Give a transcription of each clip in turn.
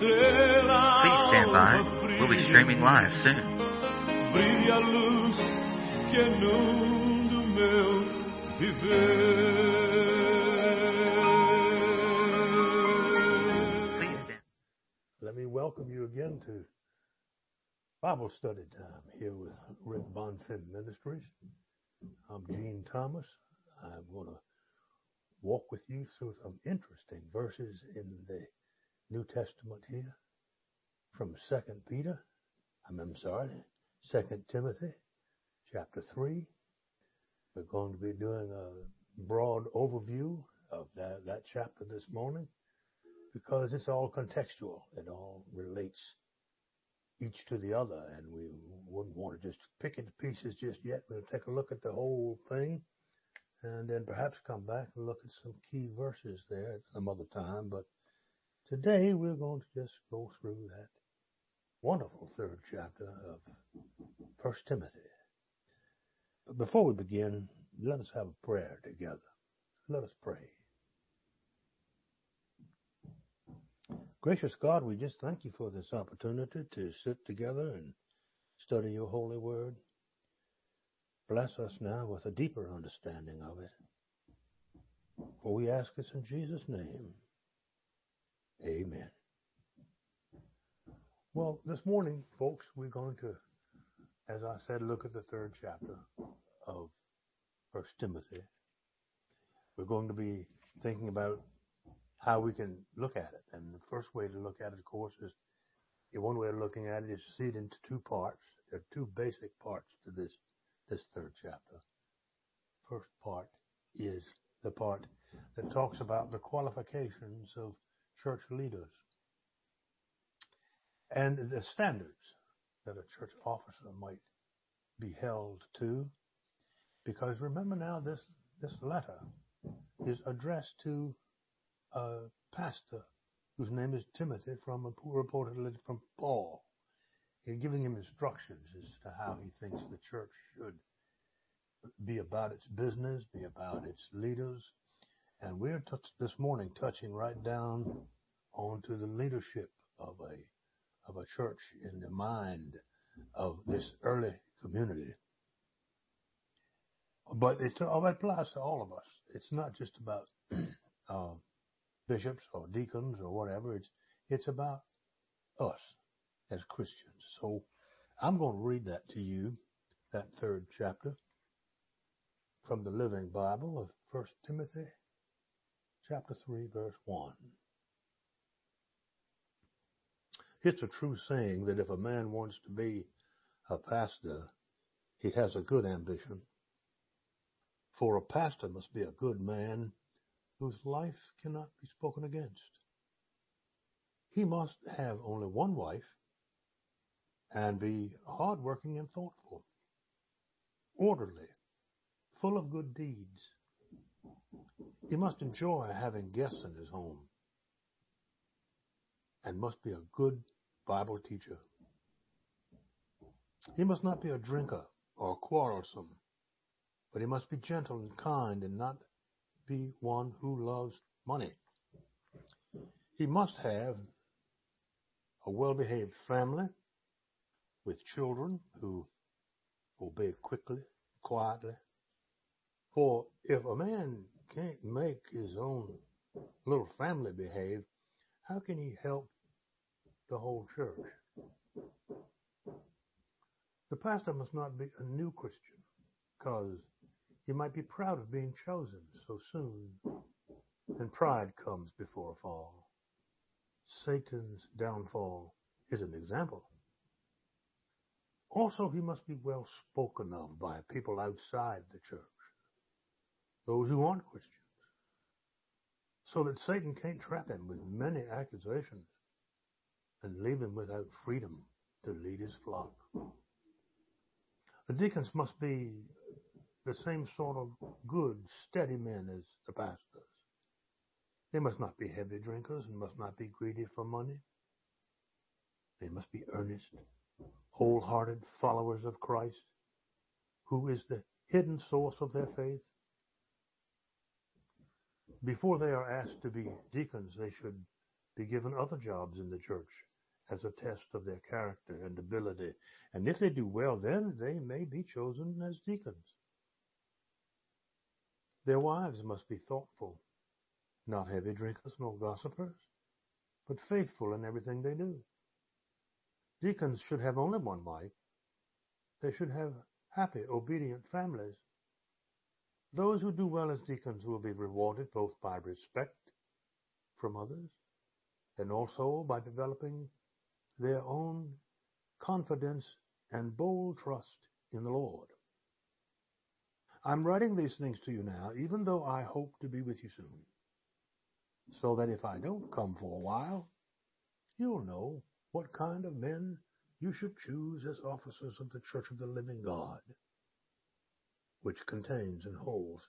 Please stand by. We'll be streaming live soon. Brilha a luz que inunda o meu viver. Please stand. Let me welcome you again to Bible study time here with Rick Bonfim Ministries. I'm Gene Thomas. I'm going to walk with you through some interesting verses in the New Testament here from Second Peter. I'm, sorry, Second Timothy, chapter three. We're going to be doing a broad overview of that, that chapter this morning because it's all contextual. It all relates each to the other, and we wouldn't want to just pick it to pieces just yet. We'll take a look at the whole thing, and then perhaps come back and look at some key verses there at some other time. But today we're going to just go through that wonderful third chapter of First Timothy. But before we begin, let us have a prayer together. Let us pray. Gracious God, we just thank you for this opportunity to sit together and study your holy word. Bless us now with a deeper understanding of it. For we ask this in Jesus' name. Amen. Well, this morning, folks, we're going to, as I said, look at the third chapter of First Timothy. We're going to be thinking about how we can look at it. And the first way to look at it, of course, is one way of looking at it is to see it into two parts. There are two basic parts to this this third chapter. First part is the part that talks about the qualifications of church leaders and the standards that a church officer might be held to. Because remember now, this this letter is addressed to a pastor whose name is Timothy from reportedly from Paul. He's giving him instructions as to how he thinks the church should be about its business, be about its leaders. And we're t- this morning touching right down onto the leadership of a of a church in the mind of this early community. But it, applies to all of us. It's not just about uh, bishops or deacons or whatever. It's it's about us as Christians. So I'm going to read that to you, that third chapter from the Living Bible of First Timothy, chapter three, verse one. It's a true saying that if a man wants to be a pastor, he has a good ambition. For a pastor must be a good man whose life cannot be spoken against. He must have only one wife and be hardworking and thoughtful, orderly, full of good deeds. He must enjoy having guests in his home and must be a good Bible teacher. He must not be a drinker or quarrelsome, but he must be gentle and kind and not be one who loves money. He must have a well-behaved family with children who obey quickly, quietly. For if a man can't make his own little family behave, how can he help the whole church? The pastor must not be a new Christian because he might be proud of being chosen so soon, and pride comes before a fall. Satan's downfall is an example. Also, he must be well spoken of by people outside the church, those who aren't Christians, so that Satan can't trap him with many accusations and leave him without freedom to lead his flock. The deacons must be the same sort of good, steady men as the pastors. They must not be heavy drinkers and must not be greedy for money. They must be earnest, wholehearted followers of Christ, who is the hidden source of their faith. Before they are asked to be deacons, they should be given other jobs in the church as a test of their character and ability. And if they do well, then they may be chosen as deacons. Their wives must be thoughtful, not heavy drinkers nor gossipers, but faithful in everything they do. Deacons should have only one wife. They should have happy, obedient families. Those who do well as deacons will be rewarded both by respect from others and also by developing their own confidence and bold trust in the Lord. I'm writing these things to you now, even though I hope to be with you soon, so that if I don't come for a while, you'll know what kind of men you should choose as officers of the Church of the Living God, which contains and holds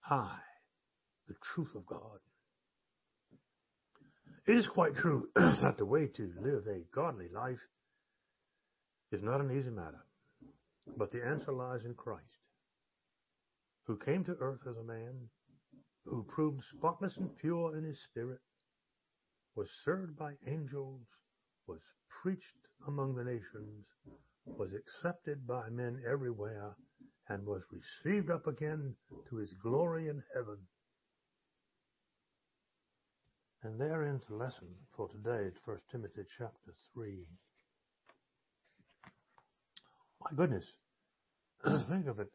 high the truth of God. It is quite true that the way to live a godly life is not an easy matter, but the answer lies in Christ, who came to earth as a man, who proved spotless and pure in his spirit, was served by angels, was preached among the nations, was accepted by men everywhere, and was received up again to his glory in heaven. And there ends the lesson for today at 1 Timothy chapter 3. My goodness, think of it.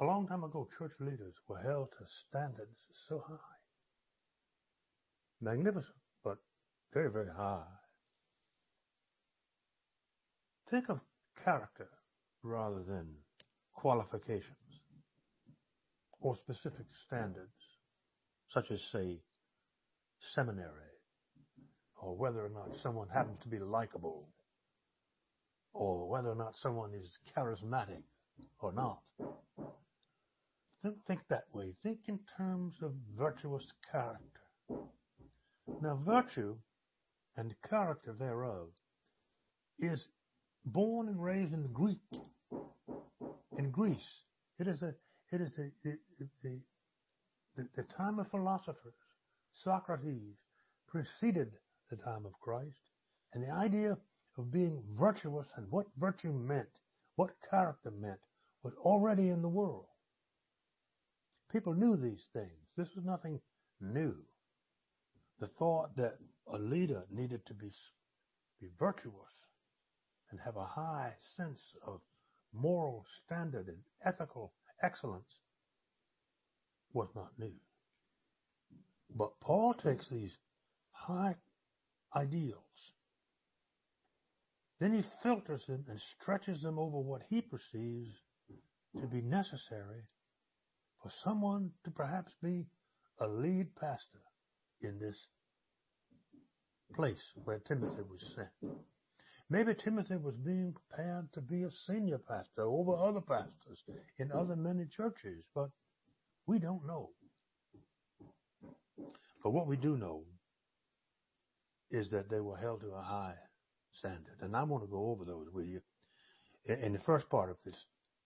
A long time ago, church leaders were held to standards so high. Magnificent, but very, very high. Think of character rather than qualifications or specific standards, such as, say, seminary, or whether or not someone happens to be likable, or whether or not someone is charismatic or not. Think, think that way. Think in terms of virtuous character. Now, virtue and character thereof is born and raised in Greek, in Greece. It is a, it is a, the, the, the, time of philosophers. Socrates preceded the time of Christ, and the idea of being virtuous and what virtue meant, what character meant, was already in the world. People knew these things. This was nothing new. The thought that a leader needed to be, be virtuous and have a high sense of moral standard and ethical excellence was not new. But Paul takes these high ideals, then he filters them and stretches them over what he perceives to be necessary for someone to perhaps be a lead pastor in this place where Timothy was sent. Maybe Timothy was being prepared to be a senior pastor over other pastors in other many churches, but we don't know. But what we do know is that they were held to a high standard. And I want to go over those with you. In the first part of this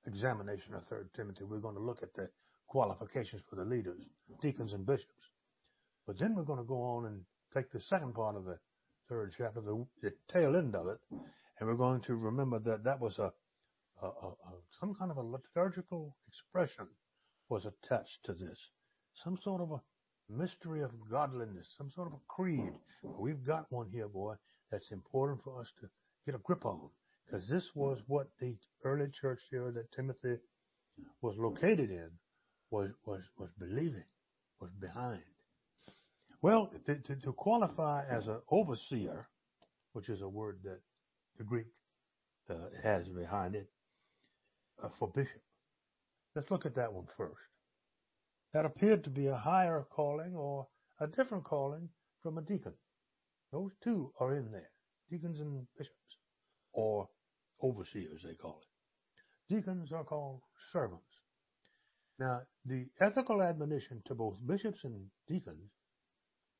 examination of 3 Timothy, we're going to look at the qualifications for the leaders, deacons and bishops. But then we're going to go on and take the second part of the third chapter, the, the tail end of it, and we're going to remember that that was a, a, a, a some kind of a liturgical expression was attached to this, some sort of a mystery of godliness, some sort of a creed. We've got one here, boy, that's important for us to get a grip on, because this was what the early church here that Timothy was located in was was was believing, was behind. Well, to, to, to qualify as an overseer, which is a word that the Greek uh, has behind it, uh, for bishop. Let's look at that one first. That appeared to be a higher calling or a different calling from a deacon. Those two are in there, deacons and bishops, or overseers, they call it. Deacons are called servants. Now, the ethical admonition to both bishops and deacons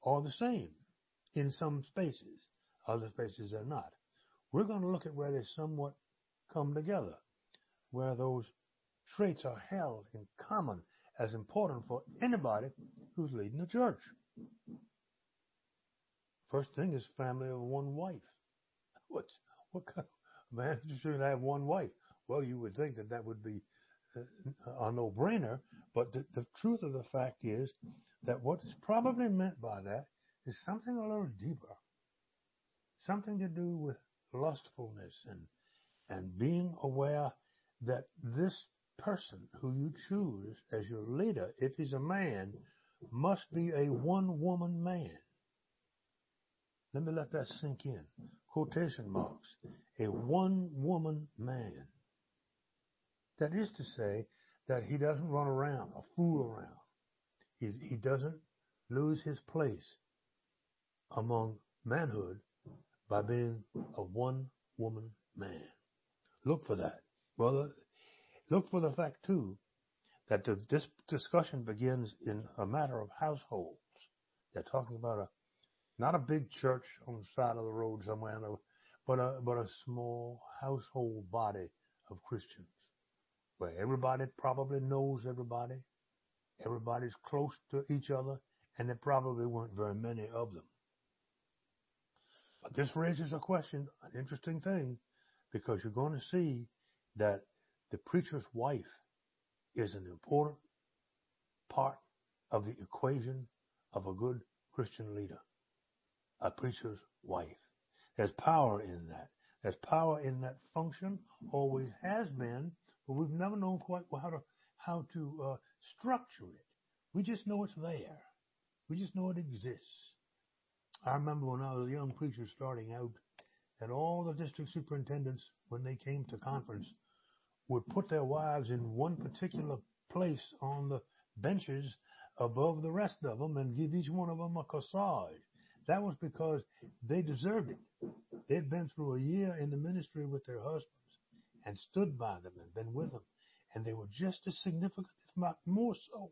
are the same in some spaces. Other spaces are not. We're going to look at where they somewhat come together, where those traits are held in common as important for anybody who's leading the church. First thing is family of one wife. What's what kind of man should have one wife? Well, you would think that that would be Uh, a no-brainer, but the, the truth of the fact is that what is probably meant by that is something a little deeper, something to do with lustfulness and and being aware that this person who you choose as your leader, if he's a man, must be a one woman man. Let me let that sink in. Quotation marks. A one woman man. That is to say that he doesn't run around or fool around. He's, he doesn't lose his place among manhood by being a one woman man. Look for that. Well, uh, look for the fact too that the, this discussion begins in a matter of households. They're talking about a not a big church on the side of the road somewhere, but a but a small household body of Christians where everybody probably knows everybody, everybody's close to each other, and there probably weren't very many of them. But this raises a question, an interesting thing, because you're going to see that the preacher's wife is an important part of the equation of a good Christian leader. A preacher's wife. There's power in that. There's power in that function, always has been, but we've never known quite how to how to uh, structure it. We just know it's there. We just know it exists. I remember when I was a young preacher starting out, that all the district superintendents, when they came to conference, would put their wives in one particular place on the benches above the rest of them and give each one of them a corsage. That was because they deserved it. They'd been through a year in the ministry with their husbands and stood by them and been with them. And they were just as significant, if not more so.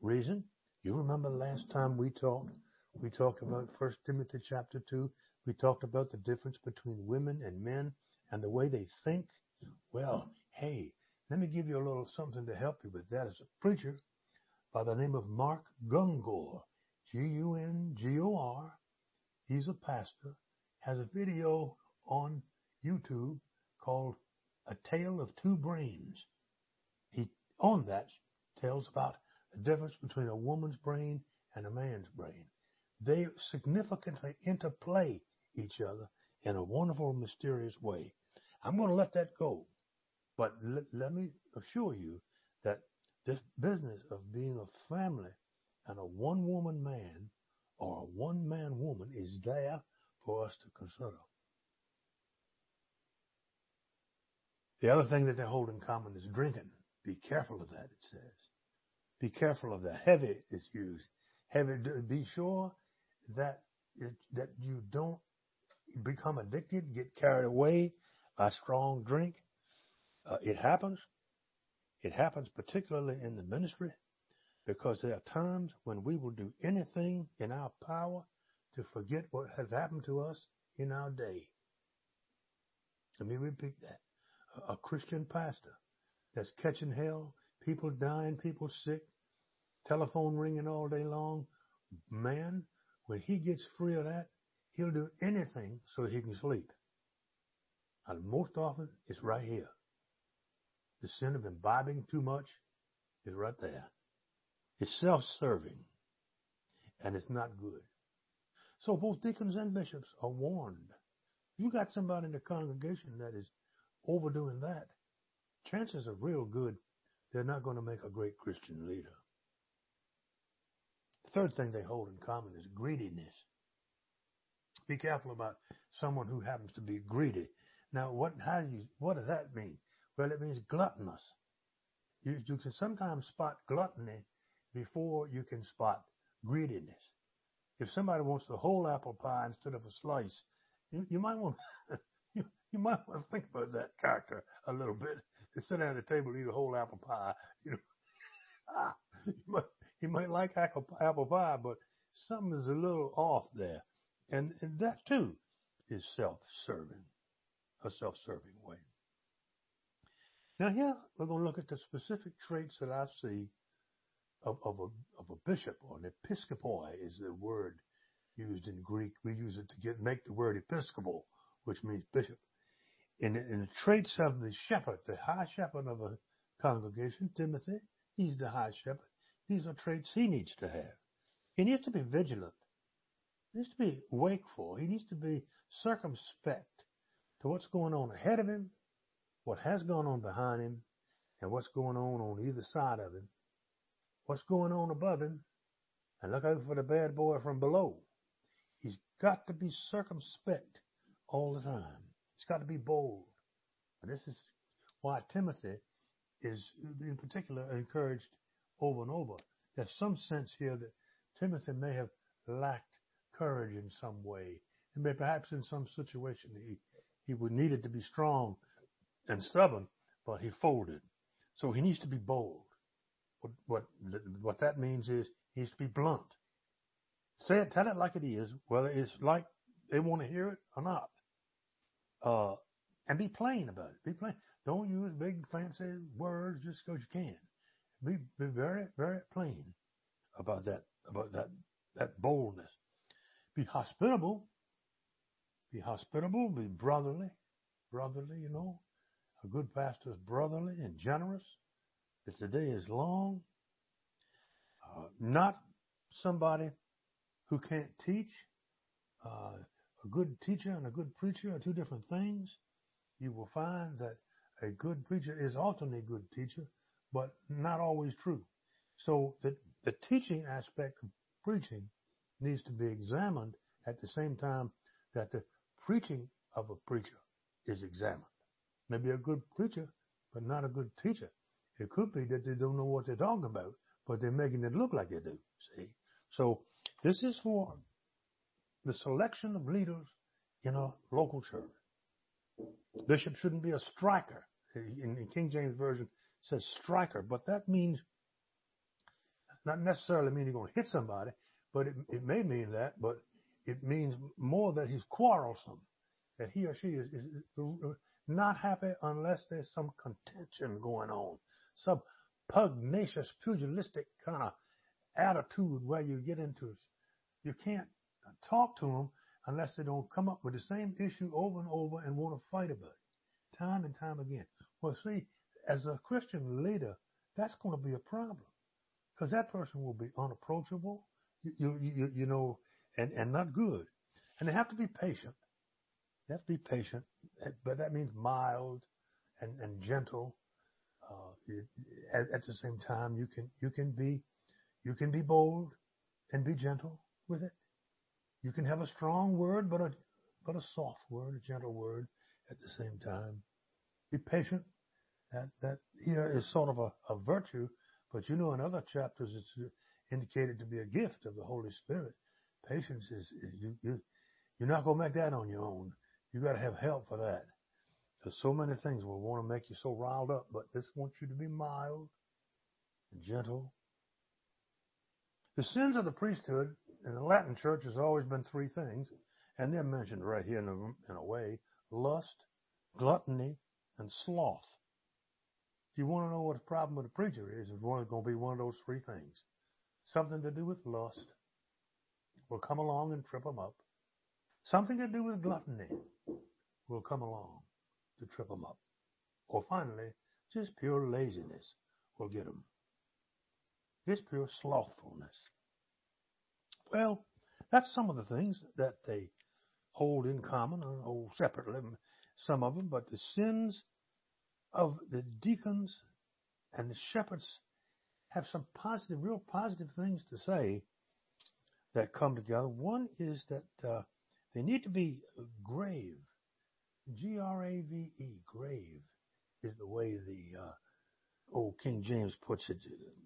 Reason? You remember the last time we talked, we talked about First Timothy chapter 2. We talked about the difference between women and men and the way they think. Well, hey, let me give you a little something to help you with that as a preacher by the name of Mark Gungor. G-U-N-G-O-R. He's a pastor, has a video on YouTube called A Tale of Two Brains. He, on that, tells about the difference between a woman's brain and a man's brain. They significantly interplay each other in a wonderful, mysterious way. I'm going to let that go. But let, let me assure you that this business of being a family and a one woman man or a one man woman is there for us to consider. The other thing that they hold in common is drinking. Be careful of that, it says. Be careful of that. Heavy is used. Heavy, be sure that it, that you don't become addicted, get carried away by strong drink. Uh, it happens. It happens particularly in the ministry because there are times when we will do anything in our power to forget what has happened to us in our day. Let me repeat that. A, Christian pastor that's catching hell, people dying, people sick, telephone ringing all day long. Man, when he gets free of that, he'll do anything so he can sleep. And most often, it's right here. The sin of imbibing too much is right there. It's self-serving and it's not good. So both deacons and bishops are warned. You got somebody in the congregation that is overdoing that, chances are real good they're not going to make a great Christian leader. The third thing they hold in common is greediness. Be careful about someone who happens to be greedy. Now, what, how do you, what does that mean? Well, it means gluttonous. You, you can sometimes spot gluttony before you can spot greediness. If somebody wants the whole apple pie instead of a slice, you, you might want you, might want to think about that character a little bit. To sit down at the table eat a whole apple pie, you know, ah, you might, you might like apple, apple pie, but something is a little off there, and, and that too is self-serving, a self-serving way. Now here we're going to look at the specific traits that I see of, of, a, of a bishop or an episcopoi is the word used in Greek. We use it to get make the word episcopal, which means bishop. In, in the traits of the shepherd, the high shepherd of a congregation, Timothy, he's the high shepherd. These are traits he needs to have. He needs to be vigilant. He needs to be wakeful. He needs to be circumspect to what's going on ahead of him, what has gone on behind him, and what's going on on either side of him, what's going on above him, and look out for the bad boy from below. He's got to be circumspect all the time. He's got to be bold. And this is why Timothy is in particular encouraged over and over. There's some sense here that Timothy may have lacked courage in some way. And may perhaps in some situation he, he would needed to be strong and stubborn, but he folded. So he needs to be bold. What, what, what that means is he needs to be blunt. Say it, tell it like it is, whether it's like they want to hear it or not. Uh, and be plain about it. Be plain. Don't use big fancy words just because you can. Be, be very, very plain about that, about that, that boldness. Be hospitable. Be hospitable. Be brotherly. Brotherly, you know. A good pastor is brotherly and generous. If the day is long, uh, not somebody who can't teach. Uh, a good teacher and a good preacher are two different things. You will find that a good preacher is often a good teacher, but not always true. So the, the teaching aspect of preaching needs to be examined at the same time that the preaching of a preacher is examined. Maybe a good preacher, but not a good teacher. It could be that they don't know what they're talking about, but they're making it look like they do. See? So this is for the selection of leaders in a local church. Bishop shouldn't be a striker. In, in King James Version says striker, but that means not necessarily mean he's going to hit somebody, but it, it may mean that, but it means more that he's quarrelsome, that he or she is, is not happy unless there's some contention going on, some pugnacious, pugilistic kind of attitude where you get into you can't talk to them unless they don't come up with the same issue over and over and want to fight about it time and time again. Well, see, as a Christian leader, that's going to be a problem because that person will be unapproachable, you, you, you, you know, and, and not good. And they have to be patient. They have to be patient, but that means mild and, and gentle. Uh, at, at the same time, you can, you can be, you can be bold and be gentle with it. You can have a strong word, but a, but a soft word, a gentle word at the same time. Be patient. That, that here is sort of a, a virtue, but you know in other chapters it's indicated to be a gift of the Holy Spirit. Patience is, is you, you, you're not going to make that on your own. You got to have help for that. There's so many things will want to make you so riled up, but this wants you to be mild and gentle. The sins of the priesthood in the Latin church has always been three things, and they're mentioned right here in a, in a way lust, gluttony, and sloth. If you want to know what the problem with a preacher is, it's going to be one of those three things. Something to do with lust will come along and trip them up. Something to do with gluttony will come along to trip them up. Or finally, just pure laziness will get them. Just pure slothfulness. Well, that's some of the things that they hold in common or hold separately, some of them, but the sins of the deacons and the shepherds have some positive, real positive things to say that come together. One is that uh, they need to be grave. G R A V E, grave, is the way the uh, old King James puts it,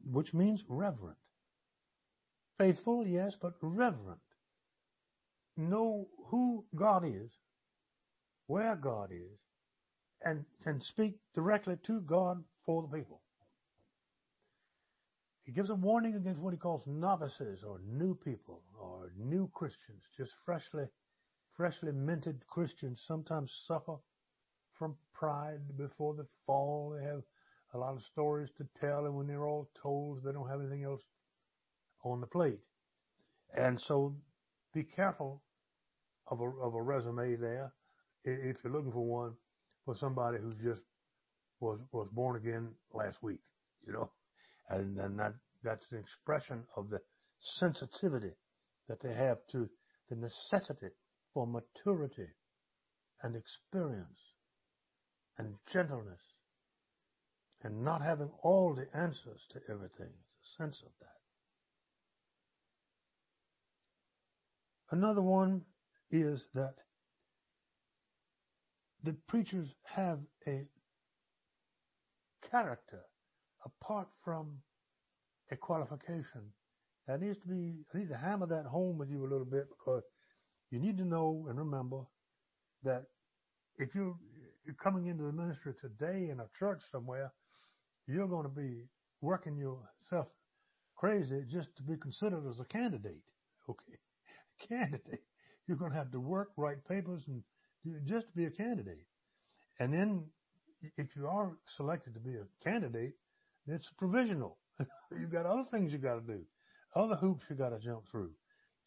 which means reverent. Faithful, yes, but reverent. Know who God is, where God is, and can speak directly to God for the people. He gives a warning against what he calls novices or new people or new Christians, just freshly, freshly minted Christians sometimes suffer from pride before the fall. They have a lot of stories to tell, and when they're all told, they don't have anything else on the plate. And so be careful of a, of a resume there if you're looking for one for somebody who just was was born again last week, you know, and and that that's an expression of the sensitivity that they have to the necessity for maturity and experience and gentleness and not having all the answers to everything. It's a sense of that. Another one is that the preachers have a character apart from a qualification. That needs to be, I need to hammer that home with you a little bit because you need to know and remember that if you're, you're coming into the ministry today in a church somewhere, you're going to be working yourself crazy just to be considered as a candidate. Okay. Candidate. You're going to have to work, write papers, and just to be a candidate. And then if you are selected to be a candidate, it's provisional. you've got other things you got to do, other hoops you got to jump through.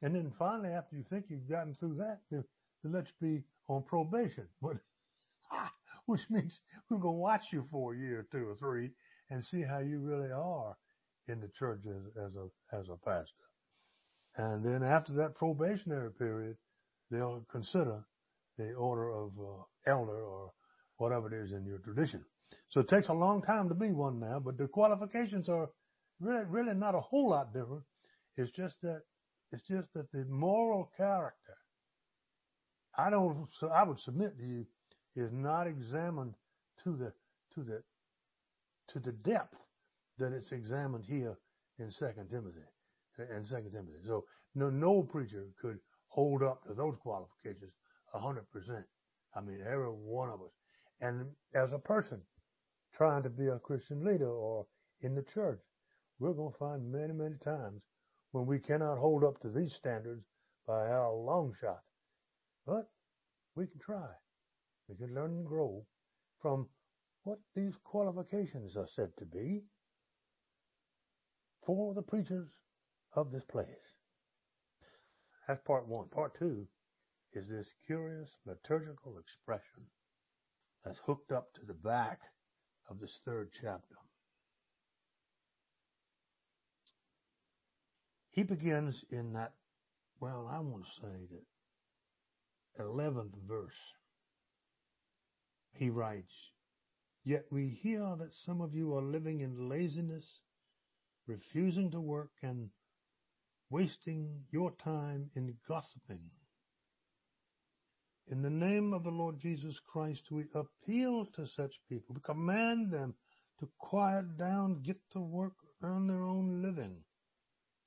And then finally, after you think you've gotten through that, they, let you be on probation, but which means we're going to watch you for a year, two or three, and see how you really are in the church as, as a as a pastor. And then after that probationary period, they'll consider the order of uh, elder or whatever it is in your tradition. So it takes a long time to be one now, but the qualifications are really, really not a whole lot different. It's just that, it's just that the moral character, I don't, so I would submit to you, is not examined to the, to the, to the depth that it's examined here in Second Timothy, in Second Timothy. So no, no preacher could hold up to those qualifications a hundred percent. I mean, every one of us. And as a person trying to be a Christian leader or in the church, we're going to find many, many times when we cannot hold up to these standards by our long shot. But we can try. We can learn and grow from what these qualifications are said to be for the preachers of this place. That's part one. Part two is this curious liturgical expression that's hooked up to the back of this third chapter. He begins in that, well, I want to say that 11th verse. He writes, Yet we hear that some of you are living in laziness, refusing to work, and wasting your time in gossiping. In the name of the Lord Jesus Christ, we appeal to such people. We command them to quiet down, get to work, earn their own living.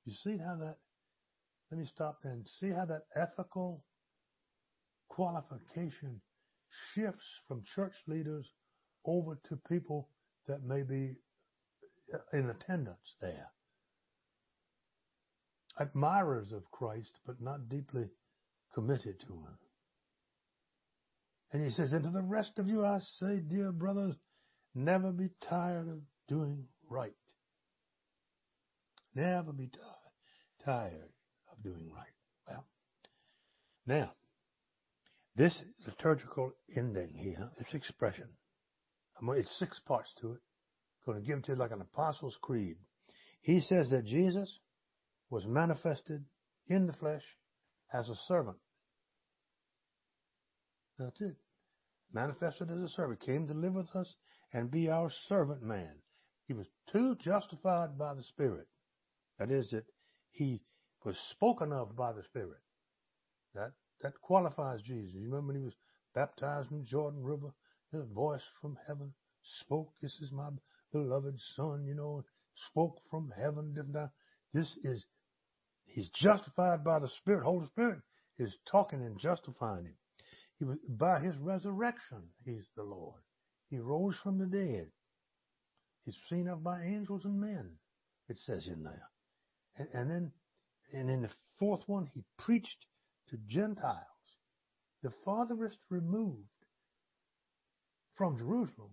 You see how that, let me stop there and see how that ethical qualification shifts from church leaders over to people that may be in attendance there admirers of Christ, but not deeply committed to Him. And he says, and to the rest of you I say, dear brothers, never be tired of doing right. Never be t- tired of doing right. Well, now, this liturgical ending here, this expression, it's six parts to it. I'm going to give it to you like an Apostles' Creed. He says that Jesus was manifested in the flesh as a servant. That's it. Manifested as a servant, came to live with us and be our servant man. He was too justified by the Spirit. That is, that he was spoken of by the Spirit. That that qualifies Jesus. You remember when he was baptized in the Jordan River, his voice from heaven spoke, This is my beloved son, you know, spoke from heaven This is He's justified by the Spirit. Holy Spirit is talking and justifying him. He was, by his resurrection, he's the Lord. He rose from the dead. He's seen of by angels and men, it says in there. And, and then, and in the fourth one, he preached to Gentiles. The farthest removed from Jerusalem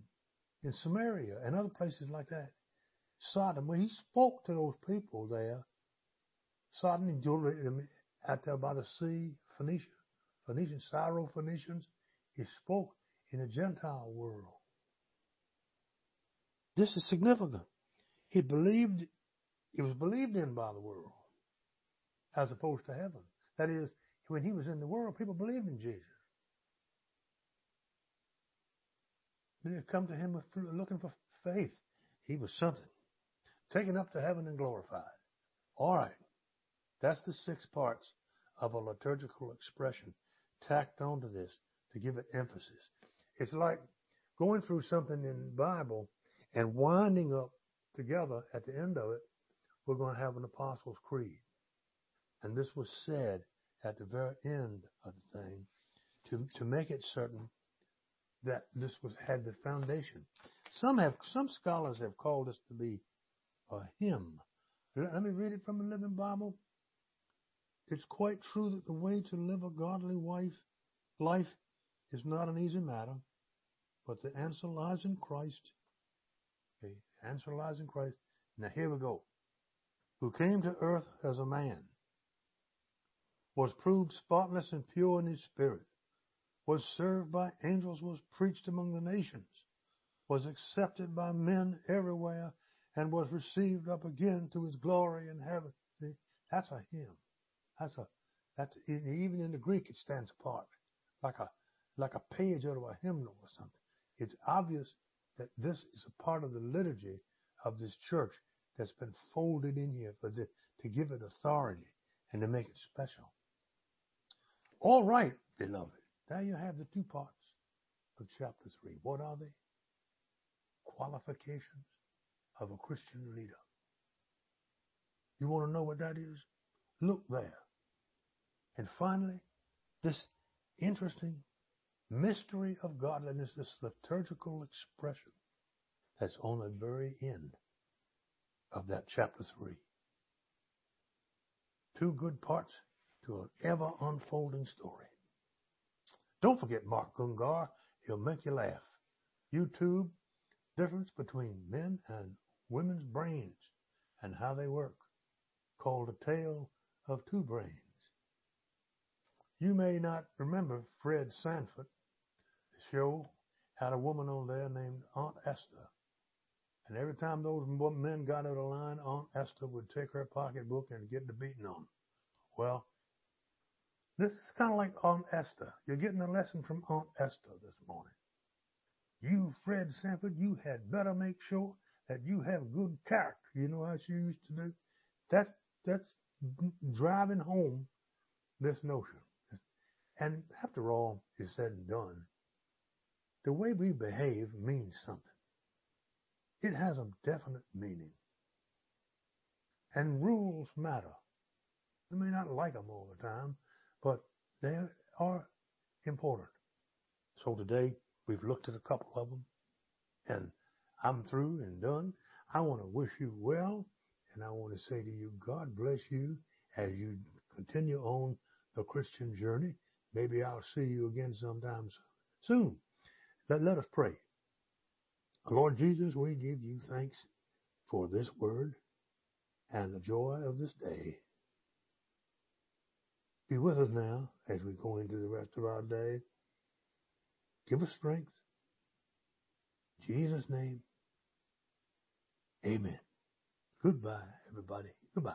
in Samaria and other places like that. Sodom, where he spoke to those people there, Sodom and out there by the sea, Phoenicia, Phoenician, Syro-Phoenicians. He spoke in the Gentile world. This is significant. He believed, he was believed in by the world as opposed to heaven. That is, when he was in the world, people believed in Jesus. They come to him looking for faith. He was something. Taken up to heaven and glorified. All right. That's the six parts of a liturgical expression tacked onto this to give it emphasis. It's like going through something in the Bible and winding up together at the end of it, we're going to have an Apostles' Creed. And this was said at the very end of the thing to, to make it certain that this was had the foundation. Some have some scholars have called this to be a hymn. Let me read it from the Living Bible. It's quite true that the way to live a godly wife, life is not an easy matter, but the answer lies in Christ. Okay, answer lies in Christ. Now here we go. Who came to earth as a man, was proved spotless and pure in his spirit, was served by angels, was preached among the nations, was accepted by men everywhere, and was received up again to his glory in heaven. See, that's a hymn. That's a that's even in the Greek it stands apart, like a like a page out of a hymnal or something. It's obvious that this is a part of the liturgy of this church that's been folded in here for the, to give it authority and to make it special. All right, beloved. Now you have the two parts of chapter 3. What are they? Qualifications of a Christian leader. You want to know what that is? Look there. And finally, this interesting mystery of godliness, this liturgical expression that's on the very end of that chapter 3. Two good parts to an ever unfolding story. Don't forget Mark Gungor. He'll make you laugh. YouTube, difference between men and women's brains and how they work, called A Tale of Two Brains. You may not remember Fred Sanford. The show had a woman on there named Aunt Esther. And every time those men got out of line, Aunt Esther would take her pocketbook and get the beating on. Well, this is kind of like Aunt Esther. You're getting a lesson from Aunt Esther this morning. You, Fred Sanford, you had better make sure that you have good character. You know how she used to do? That's, that's driving home this notion. And after all is said and done, the way we behave means something. It has a definite meaning. And rules matter. You may not like them all the time, but they are important. So today we've looked at a couple of them and I'm through and done. I want to wish you well and I want to say to you, God bless you as you continue on the Christian journey. Maybe I'll see you again sometime soon. Let, let us pray. Lord Jesus, we give you thanks for this word and the joy of this day. Be with us now as we go into the rest of our day. Give us strength. In Jesus' name. Amen. Goodbye, everybody. Goodbye.